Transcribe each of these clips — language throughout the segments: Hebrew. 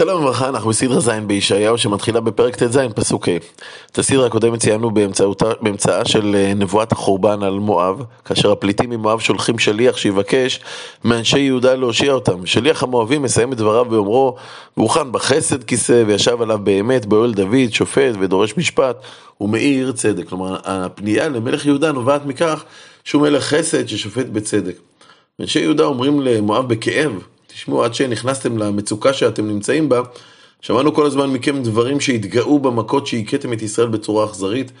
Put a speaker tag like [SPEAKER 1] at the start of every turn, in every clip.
[SPEAKER 1] שלום וברכה, אנחנו בסדרה ז' בישעיהו שמתחילה בפרק ט"ז פסוק ה'. את הסדרה הקודמת ציינו באמצעה של אה, נבואת החורבן על מואב, כאשר הפליטים ממואב שולחים שליח שיבקש מאנשי יהודה להושיע אותם. שליח המואבים מסיים את דבריו באומרו, והוכן בחסד כיסא וישב עליו באמת באוהל דוד, שופט ודורש משפט ומאיר צדק. כלומר, הפנייה למלך יהודה נובעת מכך שהוא מלך חסד ששופט בצדק. אנשי יהודה אומרים למואב בכאב, תשמעו, עד שנכנסתם למצוקה שאתם נמצאים בה, שמענו כל הזמן מכם דברים שהתגאו במכות שהכיתם את ישראל בצורה אכזרית.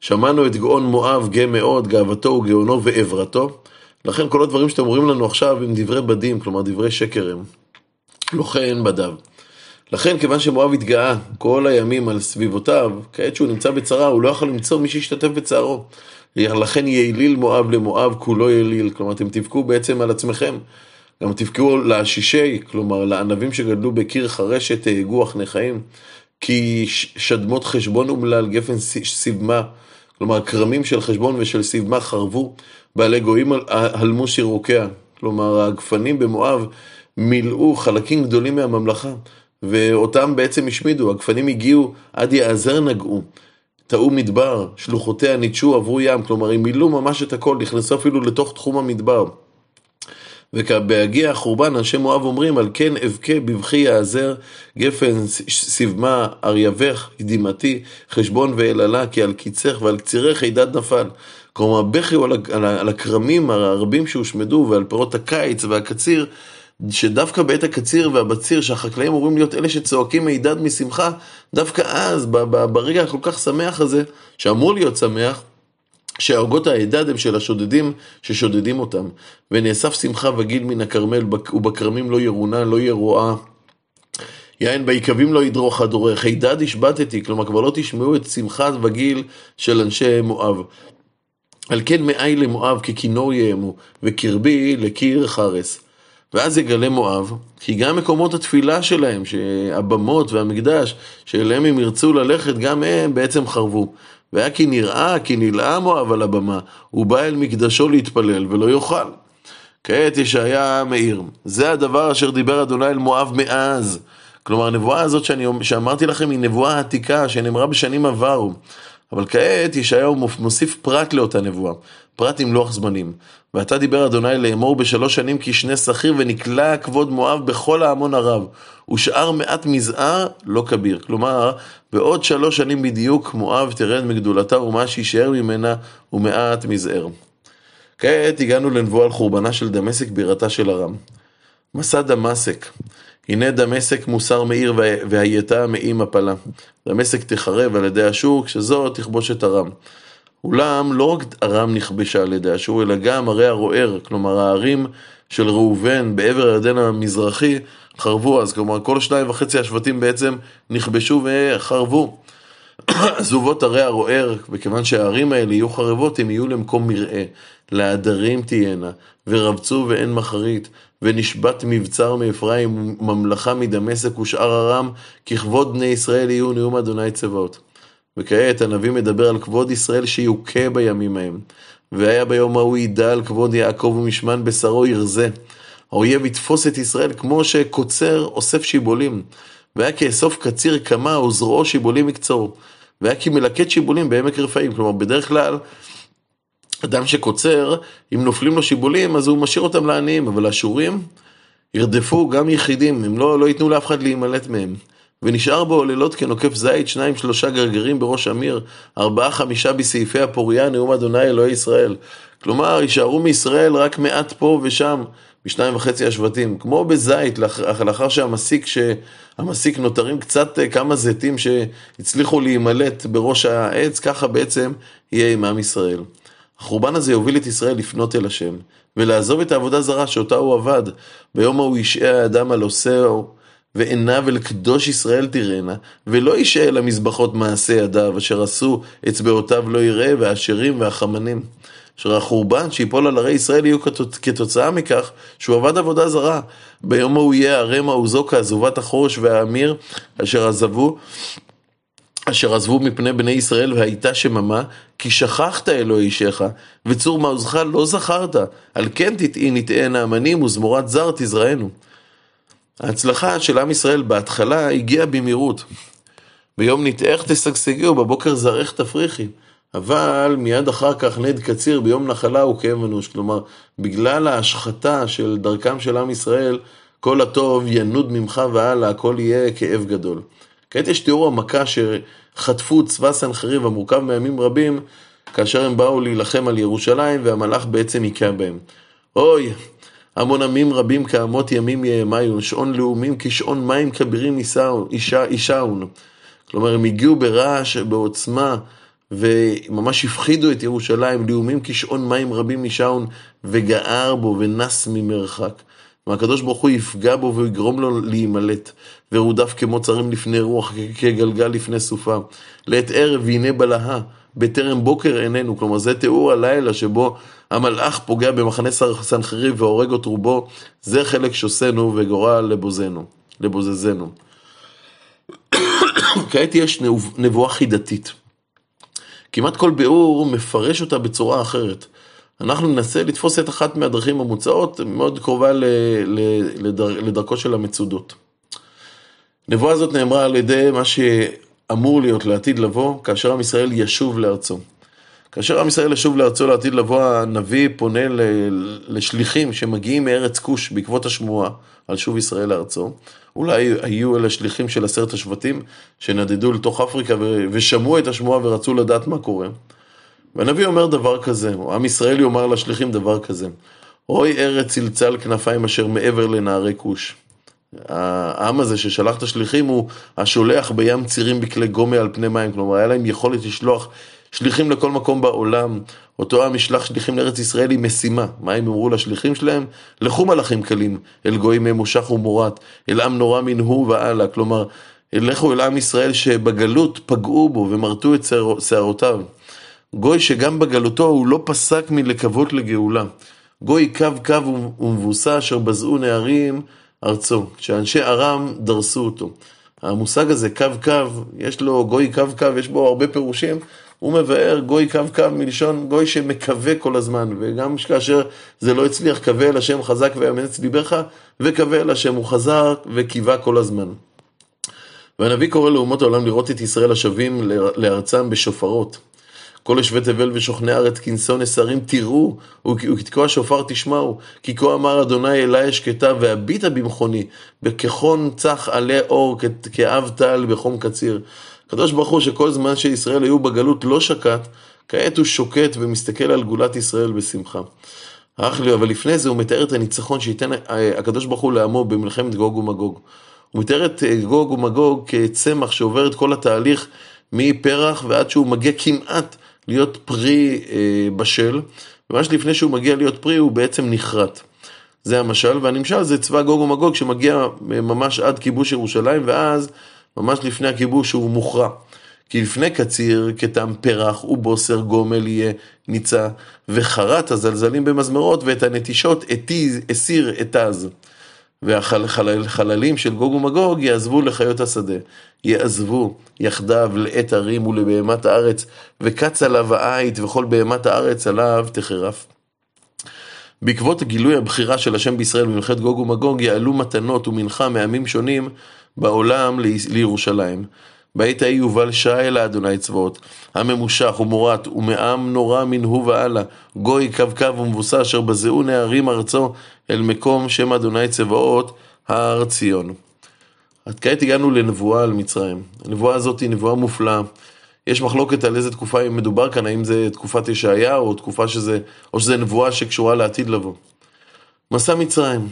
[SPEAKER 1] שמענו את גאון מואב, גאה מאוד, גאוותו וגאונו ועברתו. לכן כל הדברים שאתם אומרים לנו עכשיו הם דברי בדים, כלומר דברי שקר הם. כן בדיו. לכן, כיוון שמואב התגאה כל הימים על סביבותיו, כעת שהוא נמצא בצרה, הוא לא יכול למצוא מי שישתתף בצערו. לכן יעיליל מואב למואב כולו יעיליל. כלומר, אתם תבכו בעצם על עצמכם. גם תבכו לעשישי, כלומר לענבים שגדלו בקיר חרשת תהגו אחני חיים, כי שדמות חשבון אומלל גפן סיבמה, כלומר כרמים של חשבון ושל סיבמה חרבו, בעלי גויים הלמו שירוקיה, כלומר הגפנים במואב מילאו חלקים גדולים מהממלכה, ואותם בעצם השמידו, הגפנים הגיעו עד יעזר נגעו. טעו מדבר, שלוחותיה ניטשו, עברו ים, כלומר הם מילאו ממש את הכל, נכנסו אפילו לתוך תחום המדבר. וכבהגיע החורבן, אנשי מואב אומרים, על כן אבכה בבכי יעזר, גפן סבמה, ארייבך, קדימתי, חשבון ואלעלה, כי על קיצך ועל קצירך הידד נפל. כלומר, בכי הוא על הכרמים הרבים שהושמדו ועל פירות הקיץ והקציר, שדווקא בעת הקציר והבציר, שהחקלאים אמורים להיות אלה שצועקים הידד משמחה, דווקא אז, ברגע הכל כך שמח הזה, שאמור להיות שמח, שהעוגות ההידד הם של השודדים ששודדים אותם. ונאסף שמחה וגיל מן הכרמל, ובכרמים לא ירונה, לא ירועה. יין ביקבים לא ידרוך הדורך, הידד השבתתי, כלומר כבר לא תשמעו את שמחת וגיל של אנשי מואב. על כן מאי למואב ככינור יאמו, וקרבי לקיר חרס. ואז יגלה מואב, כי גם מקומות התפילה שלהם, שהבמות והמקדש, שאליהם הם ירצו ללכת, גם הם בעצם חרבו. והיה כי נראה, כי נלאה מואב על הבמה, הוא בא אל מקדשו להתפלל ולא יאכל. כעת ישעיה מאיר, זה הדבר אשר דיבר אדוני אל מואב מאז. כלומר, הנבואה הזאת שאני, שאמרתי לכם היא נבואה עתיקה, שנאמרה בשנים עברו. אבל כעת ישעיהו מוסיף פרט לאותה נבואה, פרט עם לוח זמנים. ועתה דיבר אדוני לאמור בשלוש שנים כשני שכיר ונקלע כבוד מואב בכל ההמון הרב, ושאר מעט מזער לא כביר. כלומר, בעוד שלוש שנים בדיוק מואב תרד מגדולתה ומה שישאר ממנה הוא מעט מזער. כעת הגענו לנבואה על חורבנה של דמשק בירתה של ארם. מסע דמשק, הנה דמשק מוסר מעיר והייתה מאי מפלה. דמשק תחרב על ידי אשור, כשזו תכבוש את ארם. אולם לא רק ארם נכבשה על ידי אשור, אלא גם ערי הרוער, כלומר הערים של ראובן בעבר הירדן המזרחי חרבו אז, כלומר כל שניים וחצי השבטים בעצם נכבשו וחרבו. עזובות ערי הרוער, וכיוון שהערים האלה יהיו חרבות, הם יהיו למקום מרעה. לעדרים תהיינה, ורבצו ואין מחרית, ונשבת מבצר מאפרים, ממלכה מדמשק ושאר ארם, ככבוד בני ישראל יהיו נאום אדוני צבאות. וכעת הנביא מדבר על כבוד ישראל שיוכה בימים ההם. והיה ביום ההוא ידע על כבוד יעקב ומשמן בשרו ירזה. האויב יתפוס את ישראל כמו שקוצר אוסף שיבולים. והיה כאסוף קציר קמה וזרועו שיבולים יקצור. והיה כמלקט שיבולים בעמק רפאים. כלומר, בדרך כלל אדם שקוצר, אם נופלים לו שיבולים, אז הוא משאיר אותם לעניים, אבל האשורים ירדפו גם יחידים, הם לא, לא ייתנו לאף אחד להימלט מהם. ונשאר בו לילות כנוקף זית, שניים שלושה גרגרים בראש אמיר, ארבעה חמישה בסעיפי הפוריה, נאום אדוני אלוהי ישראל. כלומר, יישארו מישראל רק מעט פה ושם, בשניים וחצי השבטים. כמו בזית, לאחר שהמסיק, שהמסיק נותרים קצת אה, כמה זיתים שהצליחו להימלט בראש העץ, ככה בעצם יהיה עם עם ישראל. החורבן הזה יוביל את ישראל לפנות אל השם, ולעזוב את העבודה זרה שאותה הוא עבד. ביום ההוא ישעה האדם על עושהו, ועיניו אל קדוש ישראל תראנה, ולא ישעה אל המזבחות מעשה ידיו, אשר עשו אצבעותיו לא יראה, והאשרים והחמנים. אשר החורבן שיפול על ערי ישראל יהיו כתוצאה מכך שהוא עבד עבודה זרה. ביום ההוא יהיה ערם העוזו כעזובת החורש והאמיר אשר עזבו אשר עזבו מפני בני ישראל והייתה שממה, כי שכחת אלוהי אישך, וצור מעוזך לא זכרת, על כן תטעי נטעי נאמנים וזמורת זר תזרענו. ההצלחה של עם ישראל בהתחלה הגיעה במהירות. ביום נתאך תשגשגי ובבוקר זרעך תפריחי. אבל מיד אחר כך נד קציר ביום נחלה הוא כאב אנוש. כלומר, בגלל ההשחתה של דרכם של עם ישראל, כל הטוב ינוד ממך והלאה, הכל יהיה כאב גדול. כעת יש תיאור המכה שחטפו צבא סנחריב המורכב מימים רבים, כאשר הם באו להילחם על ירושלים והמלאך בעצם היכה בהם. אוי, המון עמים רבים כאמות ימים יהמיון, שעון לאומים כשעון מים כבירים ישעון. כלומר, הם הגיעו ברעש, בעוצמה, וממש הפחידו את ירושלים, לאומים כשעון מים רבים ישעון, וגער בו ונס ממרחק. והקדוש ברוך הוא יפגע בו ויגרום לו להימלט, ורודף כמו צרים לפני רוח, כגלגל לפני סופה. לעת ערב והנה בלהה, בטרם בוקר עינינו. כלומר, זה תיאור הלילה שבו המלאך פוגע במחנה סנחריב והורג את רובו, זה חלק שוסנו וגורל לבוזנו, לבוזזנו. כעת יש נבואה חידתית. כמעט כל ביאור מפרש אותה בצורה אחרת. אנחנו ננסה לתפוס את אחת מהדרכים המוצעות, מאוד קרובה לדרכו של המצודות. נבואה הזאת נאמרה על ידי מה שאמור להיות לעתיד לבוא, כאשר עם ישראל ישוב לארצו. כאשר עם ישראל ישוב לארצו לעתיד לבוא, הנביא פונה לשליחים שמגיעים מארץ כוש בעקבות השמועה על שוב ישראל לארצו. אולי היו אלה שליחים של עשרת השבטים שנדדו לתוך אפריקה ושמעו את השמועה ורצו לדעת מה קורה. והנביא אומר דבר כזה, או עם ישראל יאמר לשליחים דבר כזה, אוי ארץ צלצל כנפיים אשר מעבר לנערי כוש. העם הזה ששלח את השליחים הוא השולח בים צירים בכלי גומה על פני מים, כלומר היה להם יכולת לשלוח שליחים לכל מקום בעולם. אותו עם ישלח שליחים לארץ ישראל עם משימה. מה הם אמרו לשליחים שלהם? לכו מלאכים קלים, אל גויים ממושך ומורת, אל עם נורא מנהו והלאה. כלומר, לכו אל עם ישראל שבגלות פגעו בו ומרטו את שערותיו. גוי שגם בגלותו הוא לא פסק מלקוות לגאולה. גוי קו קו ומבוסה אשר בזעו נערים ארצו, כשאנשי ארם דרסו אותו. המושג הזה, קו קו, יש לו גוי קו קו, יש בו הרבה פירושים. הוא מבאר גוי קו קו מלשון גוי שמקווה כל הזמן, וגם כאשר זה לא הצליח, קווה אל השם חזק ויאמץ ליבך, וקווה אל השם, הוא חזר וקיווה כל הזמן. והנביא קורא לאומות העולם לראות את ישראל השבים לארצם בשופרות. כל יושבי תבל ושוכני ארץ כנסו נסרים תראו, וכתקוע שופר תשמעו, כי כה אמר אדוני אלי אשקטה והביטה במכוני, בכחון צח עלה אור כאב טל בחום קציר. הקדוש ברוך הוא שכל זמן שישראל היו בגלות לא שקט, כעת הוא שוקט ומסתכל על גאולת ישראל בשמחה. אך לי, אבל לפני זה הוא מתאר את הניצחון שייתן הקדוש ברוך הוא לעמו במלחמת גוג ומגוג. הוא מתאר את גוג ומגוג כצמח שעובר את כל התהליך מפרח ועד שהוא מגיע כמעט להיות פרי אה, בשל, ממש לפני שהוא מגיע להיות פרי הוא בעצם נחרט. זה המשל, והנמשל זה צבא גוג ומגוג שמגיע אה, ממש עד כיבוש ירושלים, ואז ממש לפני הכיבוש הוא מוכרע. כי לפני קציר כתם פרח ובוסר גומל יהיה ניצה, וחרט הזלזלים במזמרות ואת הנטישות אתיז, הסיר אתז. והחללים של גוג ומגוג יעזבו לחיות השדה. יעזבו יחדיו לעת הרים ולבהמת הארץ, וקץ עליו העית וכל בהמת הארץ עליו תחרף. בעקבות גילוי הבחירה של השם בישראל במלכת גוג ומגוג, יעלו מתנות ומנחה מעמים שונים בעולם לירושלים. בעת ההיא יובל שי אל האדוני צבאות, הממושך ומורת, ומעם נורא מנהו והלאה, גוי קו קו ומבוסס, אשר בזעו נערים ארצו, אל מקום שם אדוני צבאות, הר ציון. עד כעת הגענו לנבואה על מצרים. הנבואה הזאת היא נבואה מופלאה. יש מחלוקת על איזה תקופה מדובר כאן, האם זה תקופת ישעיה או תקופה שזה, או שזה נבואה שקשורה לעתיד לבוא. מסע מצרים.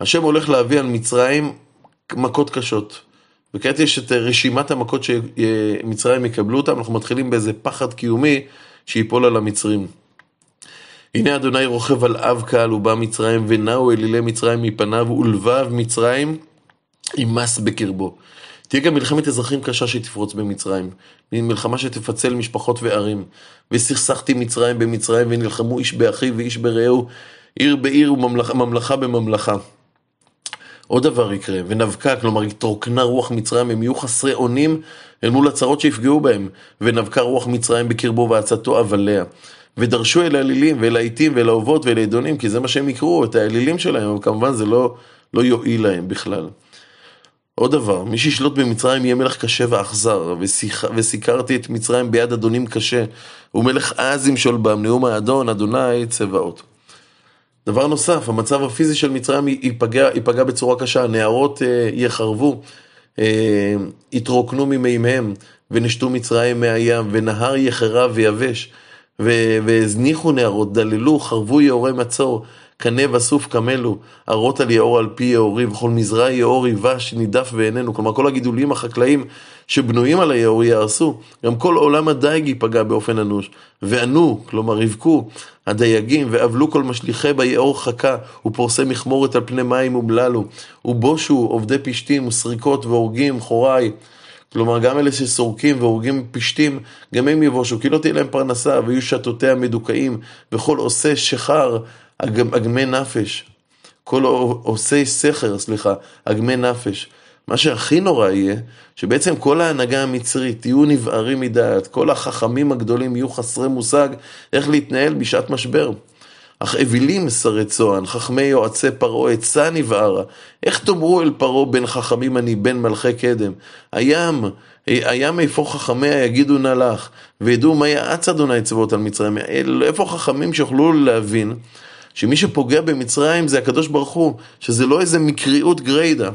[SPEAKER 1] השם הולך להביא על מצרים מכות קשות. וכעת יש את רשימת המכות שמצרים יקבלו אותם, אנחנו מתחילים באיזה פחד קיומי שיפול על המצרים. הנה אדוני רוכב על אב קהל ובא מצרים ונעו אלילי מצרים מפניו ולבב מצרים ימס בקרבו. תהיה גם מלחמת אזרחים קשה שתפרוץ במצרים, מלחמה שתפצל משפחות וערים. וסכסכתי מצרים במצרים ונלחמו איש באחיו ואיש ברעהו, עיר בעיר וממלכה בממלכה. עוד דבר יקרה, ונבקה, כלומר התרוקנה רוח מצרים, הם יהיו חסרי אונים אל מול הצרות שיפגעו בהם, ונבקה רוח מצרים בקרבו ועצתו אבליה. ודרשו אל האלילים ואל העיתים ואל האובות ואל העדונים, כי זה מה שהם יקראו, את האלילים שלהם, אבל כמובן זה לא, לא יועיל להם בכלל. עוד דבר, מי שישלוט במצרים יהיה מלך קשה ואכזר, וסיקרתי את מצרים ביד אדונים קשה, ומלך עז ימשול בם, נאום האדון, אדוני צבאות. דבר נוסף, המצב הפיזי של מצרים ייפגע, ייפגע בצורה קשה, הנערות אה, יחרבו, אה, יתרוקנו ממימיהם, ונשתו מצרים מהים, ונהר יחרב ויבש, והזניחו נערות, דללו, חרבו יאורי מצור, קנה וסוף קמלו, ערות על יאור על פי יאורי, וכל מזרע יאור יבש נידף בעינינו. כלומר, כל הגידולים החקלאים שבנויים על היאור יהרסו. גם כל עולם הדייג ייפגע באופן אנוש. וענו, כלומר יבכו, הדייגים, ואבלו כל משליכי ביאור חכה, ופורסי מכמורת על פני מים אומללו, ובושו עובדי פשתים וסריקות והורגים חוריי. כלומר, גם אלה שסורקים והורגים פשתים, גם הם יבושו, כי לא תהיה להם פרנסה, ויהיו שתותיה מדוכאים, וכל עושה שחר, אגמי נפש. כל עושי סכר, סליחה, אגמי נפש. מה שהכי נורא יהיה, שבעצם כל ההנהגה המצרית יהיו נבערים מדעת, כל החכמים הגדולים יהיו חסרי מושג איך להתנהל בשעת משבר. אך אווילים שרי צוען, חכמי יועצי פרעה, עצה נבערה. איך תאמרו אל פרעה בן חכמים אני, בן מלכי קדם? הים, הים איפה חכמיה יגידו נא לך, וידעו מה יעץ אדוני צבאות על מצרים. איפה חכמים שיוכלו להבין שמי שפוגע במצרים זה הקדוש ברוך הוא, שזה לא איזה מקריות גריידה.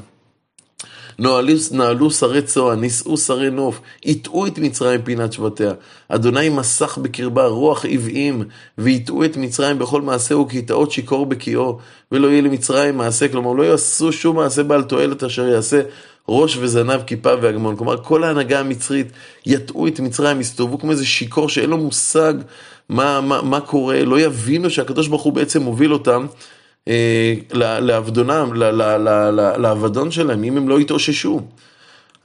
[SPEAKER 1] נעלו שרי צוע, נישאו שרי נוף, הטעו את מצרים פינת שבטיה. אדוני מסך בקרבה רוח עבעים, והטעו את מצרים בכל מעשהו כי יטעות שיכור בקיאו, ולא יהיה למצרים מעשה, כלומר לא יעשו שום מעשה בעל תועלת אשר יעשה ראש וזנב, כיפה והגמון. כלומר כל ההנהגה המצרית יטעו את מצרים, יסתובבו כמו איזה שיכור שאין לו מושג מה, מה, מה קורה, לא יבינו שהקדוש ברוך הוא בעצם מוביל אותם. אה, לעבדונם, לאבדון שלהם, אם הם לא יתאוששו.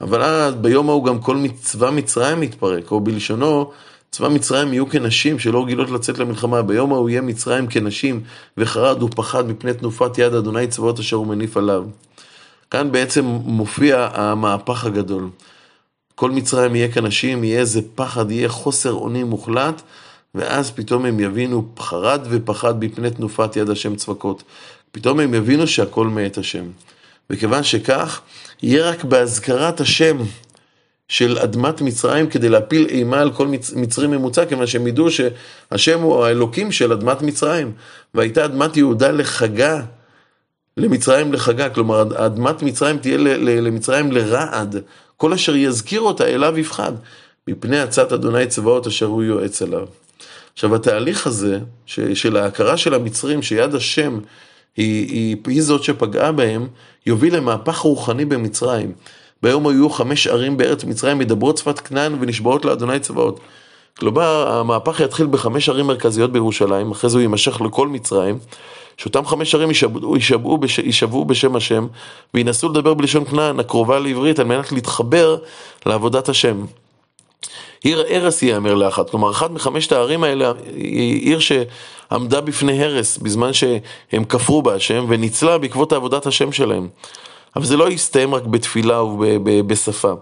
[SPEAKER 1] אבל אז ביום ההוא גם כל צבא מצרים מתפרק, או בלשונו, צבא מצרים יהיו כנשים שלא רגילות לצאת למלחמה. ביום ההוא יהיה מצרים כנשים, וחרד ופחד מפני תנופת יד אדוני צבאות אשר הוא מניף עליו. כאן בעצם מופיע המהפך הגדול. כל מצרים יהיה כנשים, יהיה איזה פחד, יהיה חוסר אונים מוחלט, ואז פתאום הם יבינו חרד ופחד מפני תנופת יד השם צבקות. פתאום הם יבינו שהכל מאת השם. וכיוון שכך, יהיה רק בהזכרת השם של אדמת מצרים כדי להפיל אימה על כל מצ... מצרי ממוצע, כיוון שהם ידעו שהשם הוא האלוקים של אדמת מצרים. והייתה אדמת יהודה לחגה, למצרים לחגה, כלומר אדמת מצרים תהיה ל... ל... למצרים לרעד, כל אשר יזכיר אותה אליו יפחד, מפני עצת אדוני צבאות אשר הוא יועץ אליו. עכשיו התהליך הזה, ש, של ההכרה של המצרים, שיד השם היא, היא, היא זאת שפגעה בהם, יוביל למהפך רוחני במצרים. ביום היו חמש ערים בארץ מצרים, מדברות שפת כנען ונשבעות לאדוני צבאות. כלומר, המהפך יתחיל בחמש ערים מרכזיות בירושלים, אחרי זה הוא יימשך לכל מצרים, שאותם חמש ערים יישבעו, בש, בשם השם, וינסו לדבר בלשון כנען, הקרובה לעברית, על מנת להתחבר לעבודת השם. עיר הרס ייאמר לאחת, כלומר אחת מחמשת הערים האלה היא עיר שעמדה בפני הרס בזמן שהם כפרו בהשם וניצלה בעקבות עבודת השם שלהם. אבל זה לא יסתיים רק בתפילה ובשפה.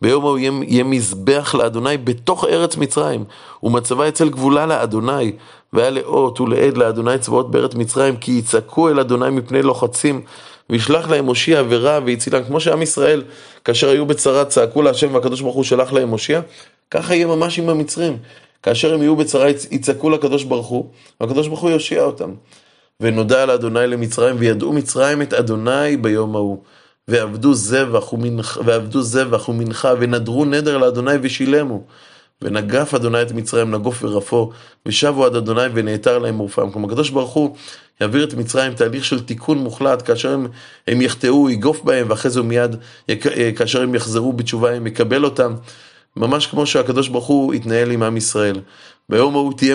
[SPEAKER 1] ביום ההוא יהיה, מזבח לאדוני בתוך ארץ מצרים, ומצבה אצל גבולה לאדוני, והיה לאות ולעד לאדוני צבאות בארץ מצרים, כי יצעקו אל אדוני מפני לוחצים, וישלח להם מושיע ורע ויצילם, כמו שעם ישראל, כאשר היו בצרה, צעקו להשם והקדוש ברוך הוא שלח להם מושיע, ככה יהיה ממש עם המצרים. כאשר הם יהיו בצרה, יצעקו לקדוש ברוך הוא, והקדוש ברוך הוא יושיע אותם. ונודע על אדוני למצרים, וידעו מצרים את אדוני ביום ההוא. ועבדו זבח ומנחה, ועבדו זבח ומנחה, ונדרו נדר לאדוני ושילמו. ונגף אדוני את מצרים נגוף ורפו, ושבו עד אדוני ונעתר להם מורפם. כלומר, הקדוש ברוך הוא יעביר את מצרים תהליך של תיקון מוחלט, כאשר הם, הם יחטאו, יגוף בהם, ואחרי זה מיד, כאשר הם יחזרו בתשובה, הם יקבל אותם. ממש כמו שהקדוש ברוך הוא התנהל עם עם ישראל. ביום ההוא תהיה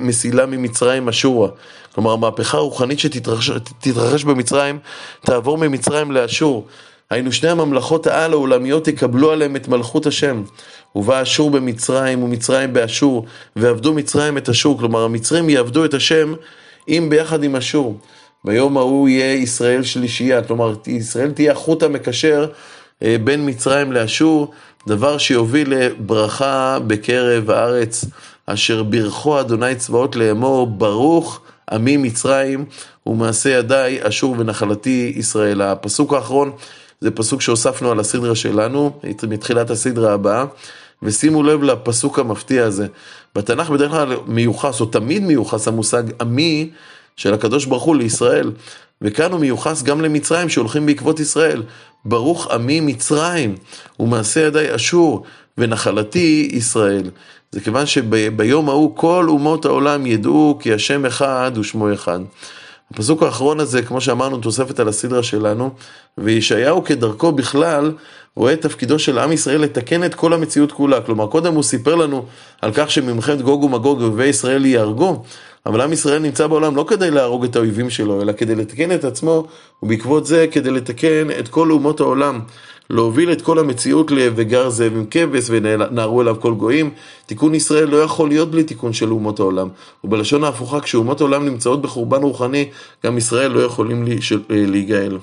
[SPEAKER 1] מסילה ממצרים אשורה. כלומר, המהפכה הרוחנית שתתרחש במצרים, תעבור ממצרים לאשור. היינו שני הממלכות העל העולמיות יקבלו עליהם את מלכות השם. ובא אשור במצרים ומצרים באשור, ועבדו מצרים את אשור. כלומר, המצרים יעבדו את השם עם ביחד עם אשור. ביום ההוא יהיה ישראל שלישייה, כלומר, ישראל תהיה החוט המקשר אה, בין מצרים לאשור, דבר שיוביל לברכה בקרב הארץ, אשר ברכו אדוני צבאות לאמור, ברוך עמי מצרים ומעשה ידיי אשור ונחלתי ישראל. הפסוק האחרון זה פסוק שהוספנו על הסדרה שלנו, מתחילת הסדרה הבאה, ושימו לב לפסוק המפתיע הזה. בתנ"ך בדרך כלל מיוחס, או תמיד מיוחס המושג עמי של הקדוש ברוך הוא לישראל, וכאן הוא מיוחס גם למצרים שהולכים בעקבות ישראל. ברוך עמי מצרים ומעשה ידי אשור ונחלתי ישראל. זה כיוון שביום ההוא כל אומות העולם ידעו כי השם אחד ושמו אחד. הפסוק האחרון הזה, כמו שאמרנו, תוספת על הסדרה שלנו, וישעיהו כדרכו בכלל, רואה את תפקידו של עם ישראל לתקן את כל המציאות כולה. כלומר, קודם הוא סיפר לנו על כך שממלחמת גוג ומגוג אויבי ישראל ייהרגו, אבל עם ישראל נמצא בעולם לא כדי להרוג את האויבים שלו, אלא כדי לתקן את עצמו, ובעקבות זה כדי לתקן את כל אומות העולם. להוביל את כל המציאות ל"וגר זאב עם כבש ונערו אליו כל גויים". תיקון ישראל לא יכול להיות בלי תיקון של אומות העולם. ובלשון ההפוכה, כשאומות העולם נמצאות בחורבן רוחני, גם ישראל לא יכולים להיגאל.